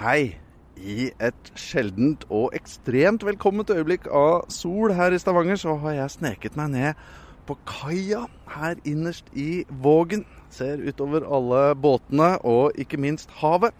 Hei. I et sjeldent og ekstremt velkomment øyeblikk av sol her i Stavanger, så har jeg sneket meg ned på kaia her innerst i Vågen. Ser utover alle båtene og ikke minst havet.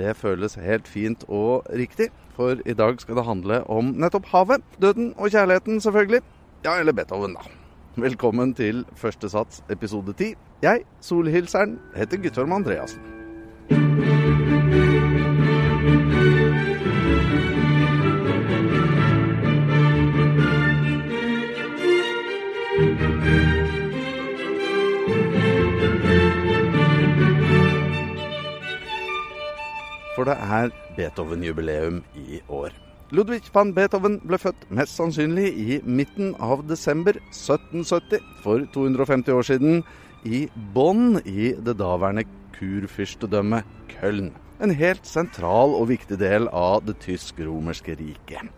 Det føles helt fint og riktig, for i dag skal det handle om nettopp havet. Døden og kjærligheten, selvfølgelig. Ja, eller Beethoven, da. Velkommen til første sats episode ti. Jeg, solhilseren, heter Guttorm Andreassen. For det er Beethoven-jubileum i år. Ludwig van Beethoven ble født mest sannsynlig i midten av desember 1770, for 250 år siden, i Bonn i det daværende kurfyrstedømmet Köln. En helt sentral og viktig del av det tysk-romerske riket.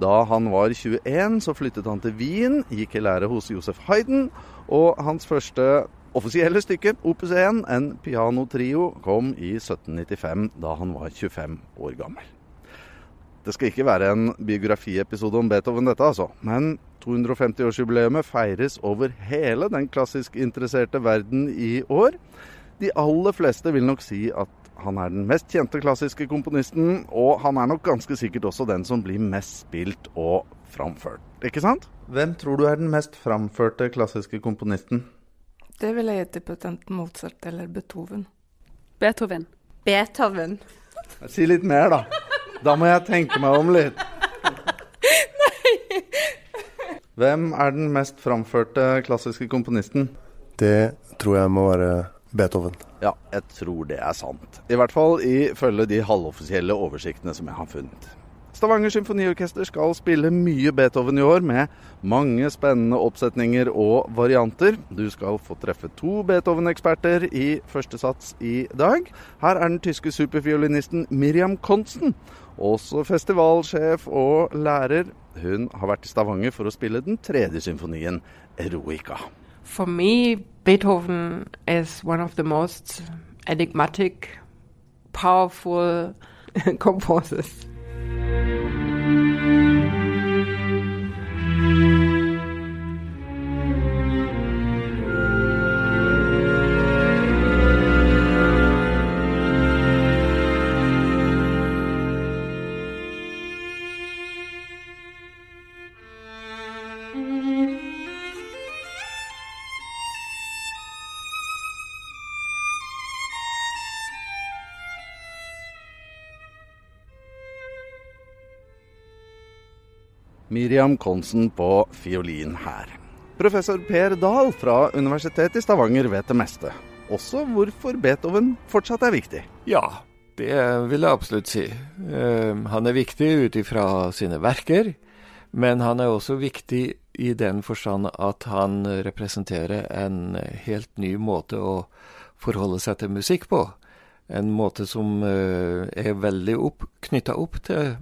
Da han var 21, så flyttet han til Wien, gikk i lære hos Josef Haydn, og hans første offisielle stykke, Opus 1, en pianotrio, kom i 1795, da han var 25 år gammel. Det skal ikke være en biografiepisode om Beethoven, dette altså. Men 250-årsjubileet feires over hele den klassisk interesserte verden i år. De aller fleste vil nok si at han er den mest kjente klassiske komponisten, og han er nok ganske sikkert også den som blir mest spilt og framført. Ikke sant? Hvem tror du er den mest framførte klassiske komponisten? Det vil jeg gi til enten Mozart eller Beethoven. Beethoven. Beethoven. Si litt mer, da. Da må jeg tenke meg om litt. Nei. Hvem er den mest framførte klassiske komponisten? Det tror jeg må være Beethoven. Ja, jeg tror det er sant. I hvert fall ifølge de halvoffisielle oversiktene som jeg har funnet. Stavanger Symfoniorkester skal spille mye Beethoven i år, med mange spennende oppsetninger og varianter. Du skal få treffe to Beethoven-eksperter i første sats i dag. Her er den tyske superfiolinisten Miriam Konsten, også festivalsjef og lærer. Hun har vært i Stavanger for å spille den tredje symfonien, Eroica. For me, Beethoven is one of the most enigmatic, powerful composers. Thank you. Miriam Konsen på fiolin her. Professor Per Dahl fra Universitetet i Stavanger vet det meste. Også hvorfor Beethoven fortsatt er viktig. Ja, det vil jeg absolutt si. Uh, han er viktig ut ifra sine verker, men han er også viktig i den forstand at han representerer en helt ny måte å forholde seg til musikk på. En måte som uh, er veldig opp, knytta opp til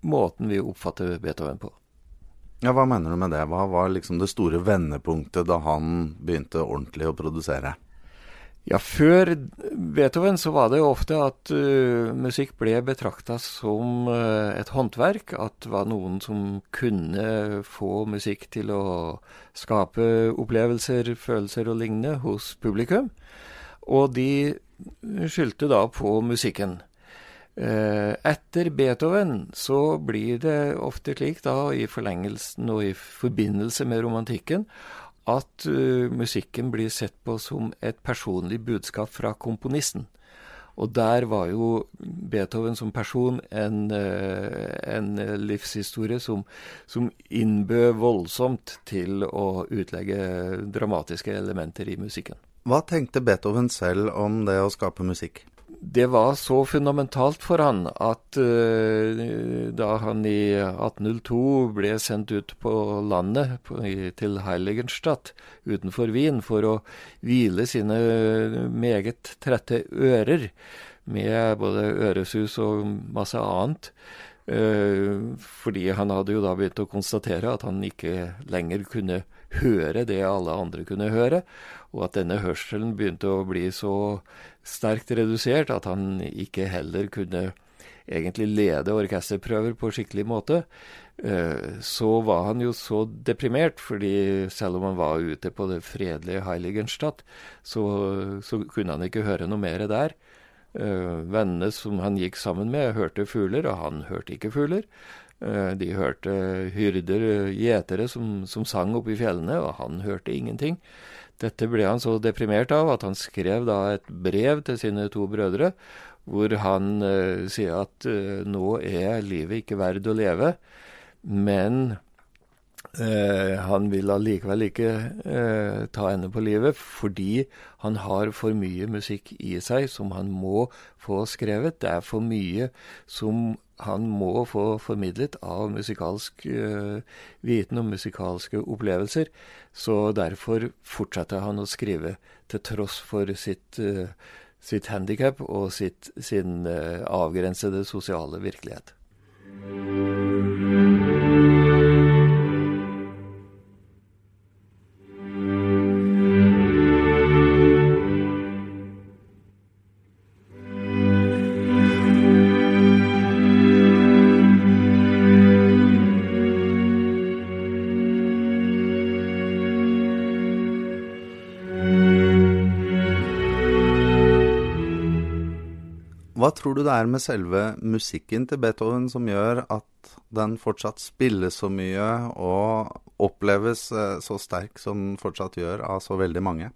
måten vi oppfatter Beethoven på. Ja, Hva mener du med det? Hva var liksom det store vendepunktet da han begynte ordentlig å produsere? Ja, Før Beethoven så var det jo ofte at uh, musikk ble betrakta som uh, et håndverk. At det var noen som kunne få musikk til å skape opplevelser, følelser og lignende hos publikum. Og de skyldte da på musikken. Etter Beethoven så blir det ofte slik, da, i forlengelsen og i forbindelse med romantikken, at uh, musikken blir sett på som et personlig budskap fra komponisten. Og der var jo Beethoven som person en, uh, en livshistorie som, som innbød voldsomt til å utlegge dramatiske elementer i musikken. Hva tenkte Beethoven selv om det å skape musikk? Det var så fundamentalt for han at uh, da han i 1802 ble sendt ut på landet på, til Heiligenstadt utenfor Wien for å hvile sine meget trette ører med både øresus og masse annet, uh, fordi han hadde jo da begynt å konstatere at han ikke lenger kunne høre det alle andre kunne høre, og at denne hørselen begynte å bli så sterkt redusert at han ikke heller kunne egentlig lede orkesterprøver på skikkelig måte, eh, så var han jo så deprimert, fordi selv om han var ute på det fredelige Heiligenstadt, så, så kunne han ikke høre noe mer der. Uh, vennene som han gikk sammen med, hørte fugler, og han hørte ikke fugler. Uh, de hørte hyrder, gjetere, som, som sang oppe i fjellene, og han hørte ingenting. Dette ble han så deprimert av at han skrev da et brev til sine to brødre, hvor han uh, sier at uh, nå er livet ikke verd å leve, men uh, han vil allikevel ikke ta ende på livet fordi han har for mye musikk i seg som han må få skrevet. Det er for mye som han må få formidlet av musikalsk eh, viten og musikalske opplevelser. Så derfor fortsetter han å skrive til tross for sitt, eh, sitt handikap og sitt, sin eh, avgrensede sosiale virkelighet. Tror du det er med selve musikken til Beethoven som gjør at den fortsatt spilles så mye og oppleves eh, så sterk som den fortsatt gjør av så veldig mange?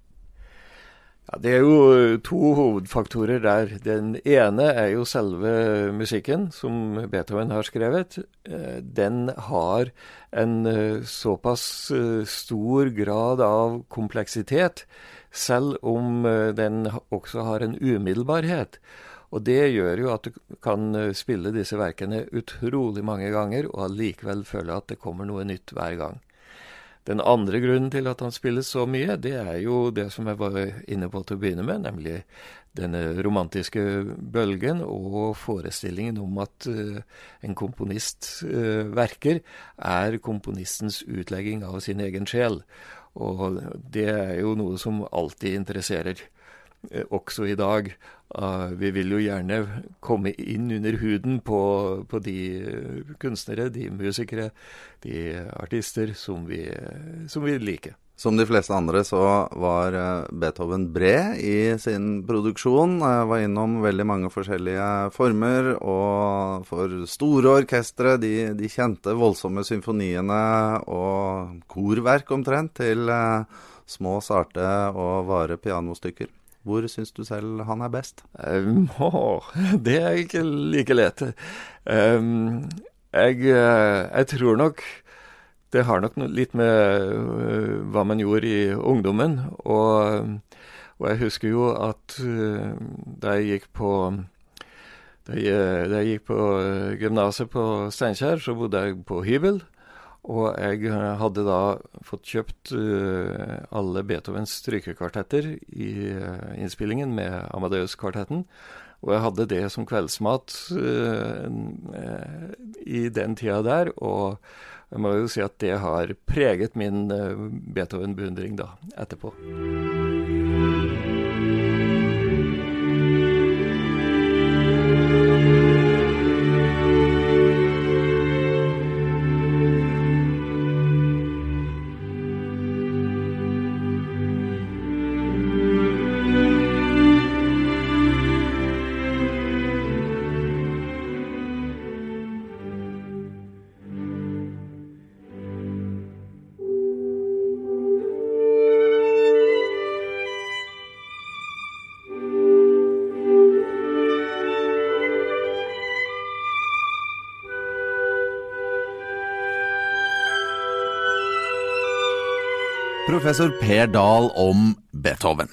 Ja, Det er jo to hovedfaktorer der. Den ene er jo selve musikken som Beethoven har skrevet. Eh, den har en eh, såpass stor grad av kompleksitet, selv om den også har en umiddelbarhet. Og det gjør jo at du kan eh, spille disse verkene utrolig mange ganger, og allikevel føle at det kommer noe nytt hver gang. Den andre grunnen til at han spilles så mye, det er jo det som jeg var inne på til å begynne med, nemlig denne romantiske bølgen og forestillingen om at uh, en komponist uh, verker er komponistens utlegging av sin egen sjel. Og det er jo noe som alltid interesserer. Eh, også i dag. Uh, vi vil jo gjerne komme inn under huden på, på, de eh, kunstnere, de musikere, de artister som vi, som vi liker. Som de fleste andre så var Beethoven bred i sin produksjon. Var innom veldig mange forskjellige former. Og for store orkestre, de, de kjente voldsomme symfoniene og korverk omtrent, til små, sarte og vare pianostykker. Hvor syns du selv han er best? Um, å, det er ikke like lett. Um, jeg, eh, jeg, tror nok det har nok litt med uh, hva man gjorde i ungdommen. Og, og jeg husker jo at uh, da jeg gikk på da jeg, da jeg gikk på gymnaset på Steinkjer, så bodde jeg på hybel. Og jeg eh, hadde da fått kjøpt uh, alle Beethovens strykekvartetter i uh, innspillingen med Amadeus-kvartetten. Og jeg hadde det som kveldsmat uh, i den tida der. Og jeg må jo si at det har preget min Beethoven-beundring da, etterpå. Professor Per Dahl om Beethoven.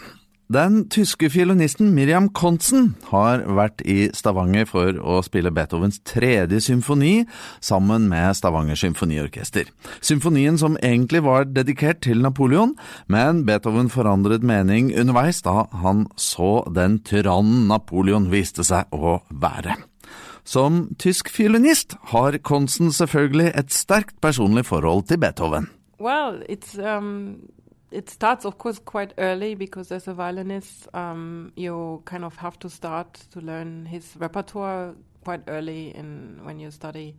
Den tyske fiolinisten Miriam Kontzen har vært i Stavanger for å spille Beethovens tredje symfoni sammen med Stavanger symfoniorkester. Symfonien som egentlig var dedikert til Napoleon, men Beethoven forandret mening underveis da han så den tyrannen Napoleon viste seg å være. Som tysk fiolinist har Kontzen selvfølgelig et sterkt personlig forhold til Beethoven. Well, it's um, it starts, of course, quite early because as a violinist, um, you kind of have to start to learn his repertoire quite early in when you study.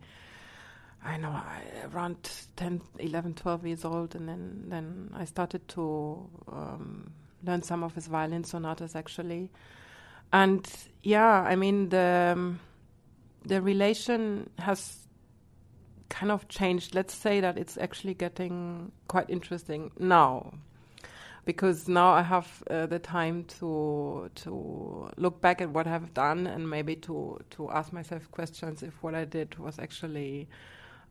I know around 10, 11, 12 years old, and then then I started to um, learn some of his violin sonatas actually, and yeah, I mean the um, the relation has kind of changed. Let's say that it's actually getting quite interesting now, because now I have uh, the time to to look back at what I've done and maybe to to ask myself questions if what I did was actually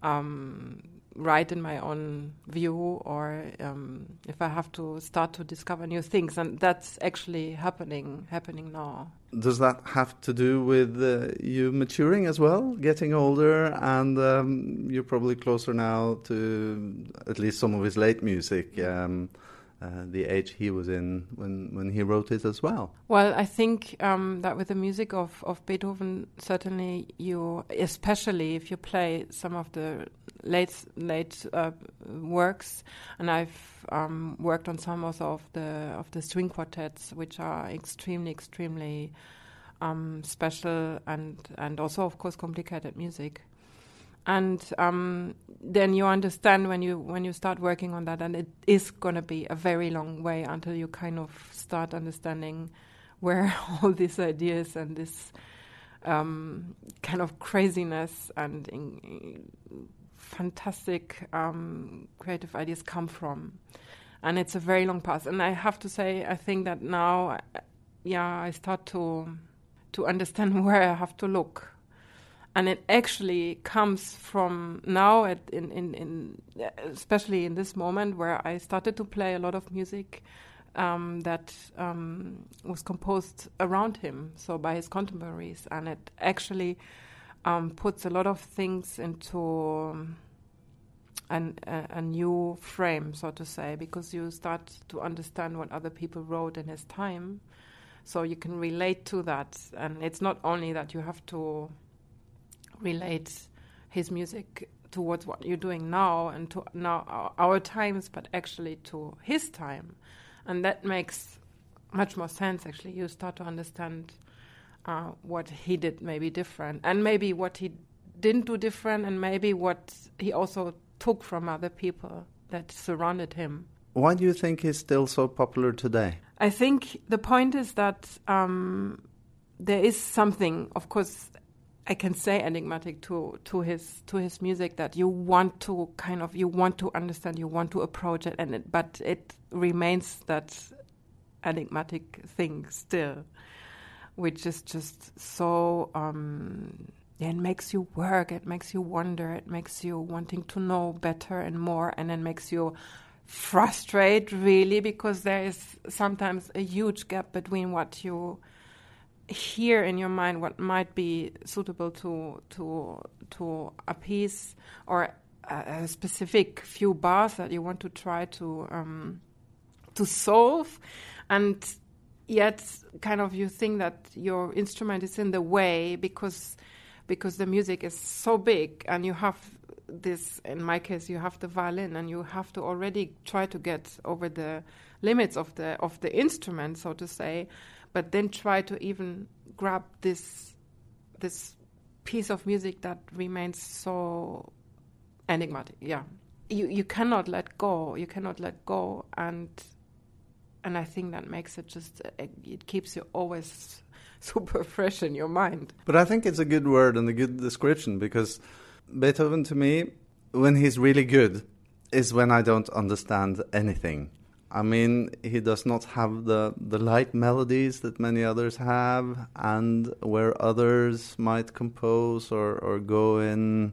um, right in my own view or um, if I have to start to discover new things and that's actually happening happening now. Does that have to do with uh, you maturing as well, getting older, and um, you're probably closer now to at least some of his late music, um, uh, the age he was in when when he wrote it as well? Well, I think um, that with the music of, of Beethoven, certainly you, especially if you play some of the late late uh, works, and I've um, worked on some also of the of the string quartets, which are extremely extremely um, special and and also of course complicated music. And um, then you understand when you when you start working on that, and it is going to be a very long way until you kind of start understanding where all these ideas and this um, kind of craziness and in, fantastic um, creative ideas come from. And it's a very long path. And I have to say, I think that now, yeah, I start to to understand where I have to look. And it actually comes from now, at, in, in, in especially in this moment where I started to play a lot of music um, that um, was composed around him, so by his contemporaries, and it actually um, puts a lot of things into um, an, a, a, new frame, so to say, because you start to understand what other people wrote in his time, so you can relate to that. And it's not only that you have to relate his music towards what you're doing now and to now our, our times, but actually to his time, and that makes much more sense. Actually, you start to understand uh, what he did maybe different, and maybe what he didn't do different, and maybe what he also took from other people that surrounded him. Why do you think he's still so popular today? I think the point is that um, there is something, of course, I can say enigmatic to to his to his music that you want to kind of you want to understand, you want to approach it, and it, but it remains that enigmatic thing still, which is just so. Um, it makes you work. It makes you wonder. It makes you wanting to know better and more, and then makes you frustrate really because there is sometimes a huge gap between what you hear in your mind what might be suitable to to to a piece or a, a specific few bars that you want to try to um, to solve, and yet kind of you think that your instrument is in the way because because the music is so big and you have this in my case you have the violin and you have to already try to get over the limits of the of the instrument so to say but then try to even grab this this piece of music that remains so enigmatic yeah. You you cannot let go you cannot let go and and i think that makes it just eh, it keeps you always super fresh in your mind. But i think it's a good word and a good description because beethoven to me when he's really good is when i don't understand anything I mean, he does not have the, the light melodies that many others have, and where others might compose or, or go in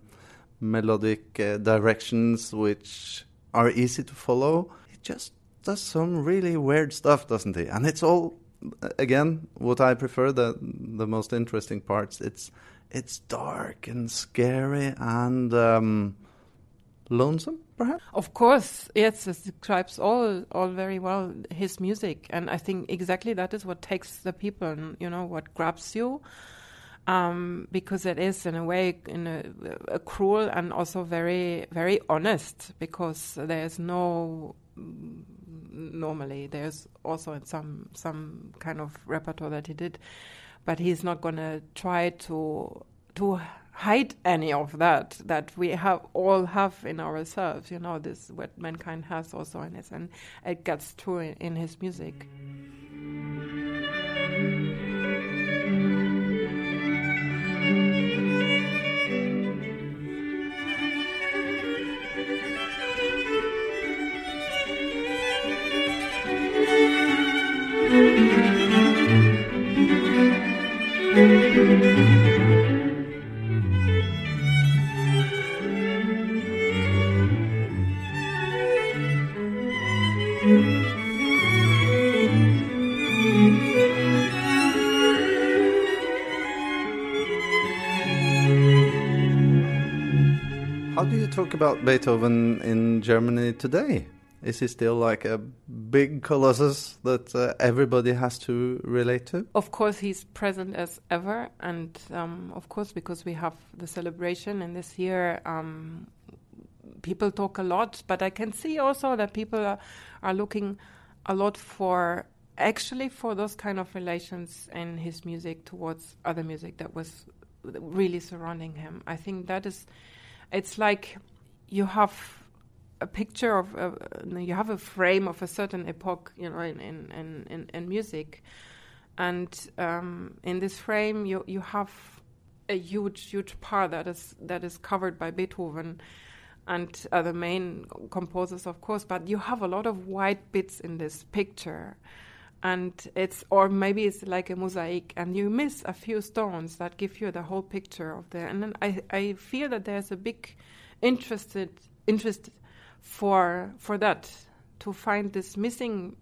melodic uh, directions which are easy to follow, he just does some really weird stuff, doesn't he? And it's all, again, what I prefer, the, the most interesting parts. It's, it's dark and scary and um, lonesome perhaps? Of course, yes, it describes all all very well his music, and I think exactly that is what takes the people, you know, what grabs you, um, because it is in a way in a, a, cruel and also very very honest, because there is no normally there's also in some some kind of repertoire that he did, but he's not going to try to to hide any of that that we have all have in ourselves. You know, this what mankind has also in it, and it gets through in, in his music. Talk about Beethoven in Germany today? Is he still like a big colossus that uh, everybody has to relate to? Of course, he's present as ever, and um, of course, because we have the celebration, and this year um, people talk a lot. But I can see also that people are, are looking a lot for actually for those kind of relations in his music towards other music that was really surrounding him. I think that is, it's like you have a picture of uh, you have a frame of a certain epoch, you know, in in in, in, in music, and um, in this frame you you have a huge huge part that is that is covered by Beethoven and uh, the main composers, of course. But you have a lot of white bits in this picture, and it's or maybe it's like a mosaic, and you miss a few stones that give you the whole picture of the. And then I I feel that there's a big interested interest for for that to find these missing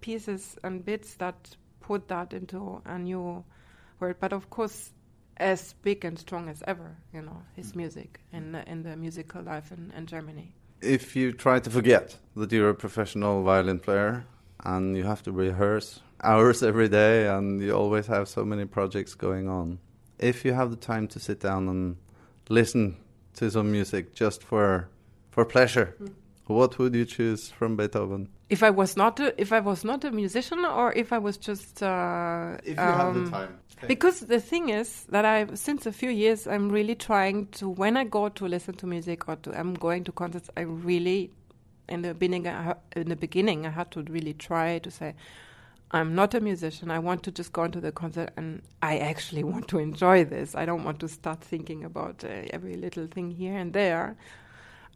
pieces and bits that put that into a new world But of course, as big and strong as ever, you know, his mm. music in the, in the musical life in, in Germany. If you try to forget that you're a professional violin player and you have to rehearse hours every day and you always have so many projects going on, if you have the time to sit down and listen to some music just for for pleasure, mm. what would you choose from Beethoven? If I was not a, if I was not a musician, or if I was just uh, if you um, have the time. Because the thing is that I, since a few years, I'm really trying to. When I go to listen to music or to, I'm going to concerts, I really, in the beginning, in the beginning, I had to really try to say, I'm not a musician. I want to just go into the concert and I actually want to enjoy this. I don't want to start thinking about uh, every little thing here and there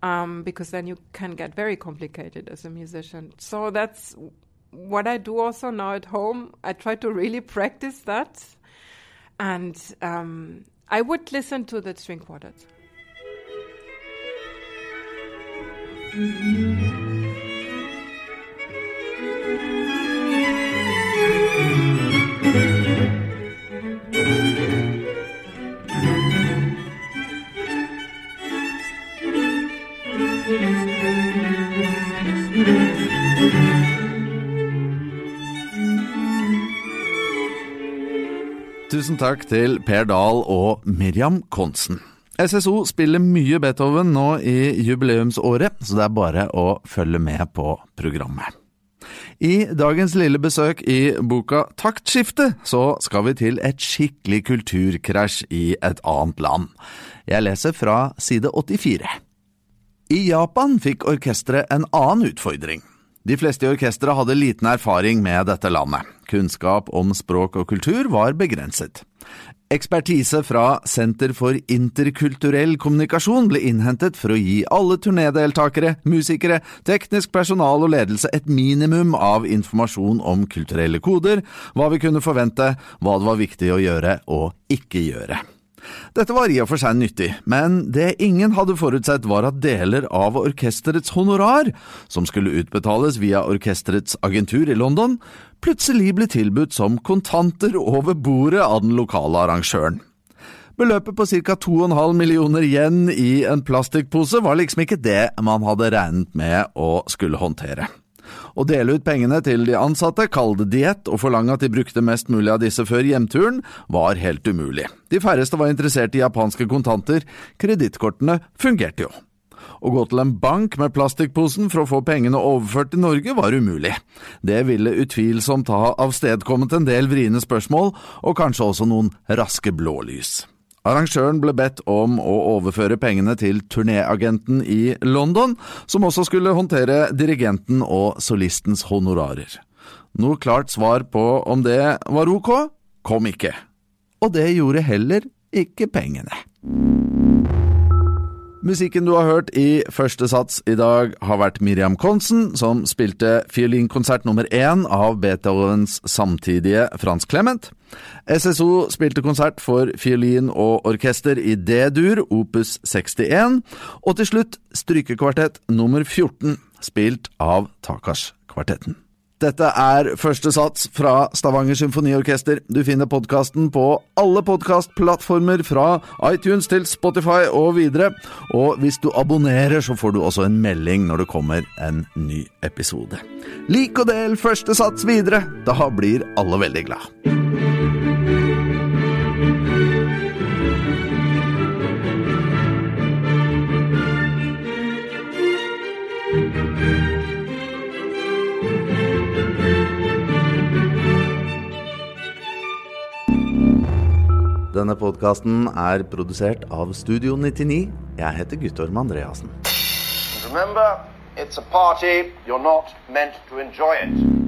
um, because then you can get very complicated as a musician. So that's what I do also now at home. I try to really practice that. And um, I would listen to the string quartets. Tusen takk til Per Dahl og Miriam Konsen. SSO spiller mye Beethoven nå i jubileumsåret, så det er bare å følge med på programmet. I dagens lille besøk i boka Taktskifte så skal vi til et skikkelig kulturkrasj i et annet land. Jeg leser fra side 84. I Japan fikk orkesteret en annen utfordring. De fleste i orkesteret hadde liten erfaring med dette landet. Kunnskap om språk og kultur var begrenset. Ekspertise fra Senter for interkulturell kommunikasjon ble innhentet for å gi alle turnédeltakere, musikere, teknisk personal og ledelse et minimum av informasjon om kulturelle koder, hva vi kunne forvente, hva det var viktig å gjøre og ikke gjøre. Dette var i og for seg nyttig, men det ingen hadde forutsett var at deler av orkesterets honorar, som skulle utbetales via orkesterets agentur i London, plutselig ble tilbudt som kontanter over bordet av den lokale arrangøren. Beløpet på ca. 2,5 millioner yen i en plastikkpose var liksom ikke det man hadde regnet med å skulle håndtere. Å dele ut pengene til de ansatte, kalle det diett og forlange at de brukte mest mulig av disse før hjemturen, var helt umulig. De færreste var interessert i japanske kontanter, kredittkortene fungerte jo. Å gå til en bank med plastikkposen for å få pengene overført til Norge var umulig. Det ville utvilsomt ha avstedkommet en del vriene spørsmål, og kanskje også noen raske blålys. Arrangøren ble bedt om å overføre pengene til turnéagenten i London, som også skulle håndtere dirigenten og solistens honorarer. Noe klart svar på om det var ok, kom ikke. Og det gjorde heller ikke pengene. Musikken du har hørt i første sats i dag, har vært Miriam Konsen, som spilte fiolinkonsert nummer én av Beethovens samtidige Frans Clement. SSO spilte konsert for fiolin og orkester i D-dur, opus 61. Og til slutt strykekvartett nummer 14, spilt av Takas-kvartetten. Dette er første sats fra Stavanger Symfoniorkester. Du finner podkasten på alle podkastplattformer, fra iTunes til Spotify og videre. Og hvis du abonnerer, så får du også en melding når det kommer en ny episode. Lik og del første sats videre. Da blir alle veldig glad. Denne podkasten er produsert av Studio 99. Jeg heter Guttorm Andreassen. Remember, it's a party. You're not meant to enjoy it.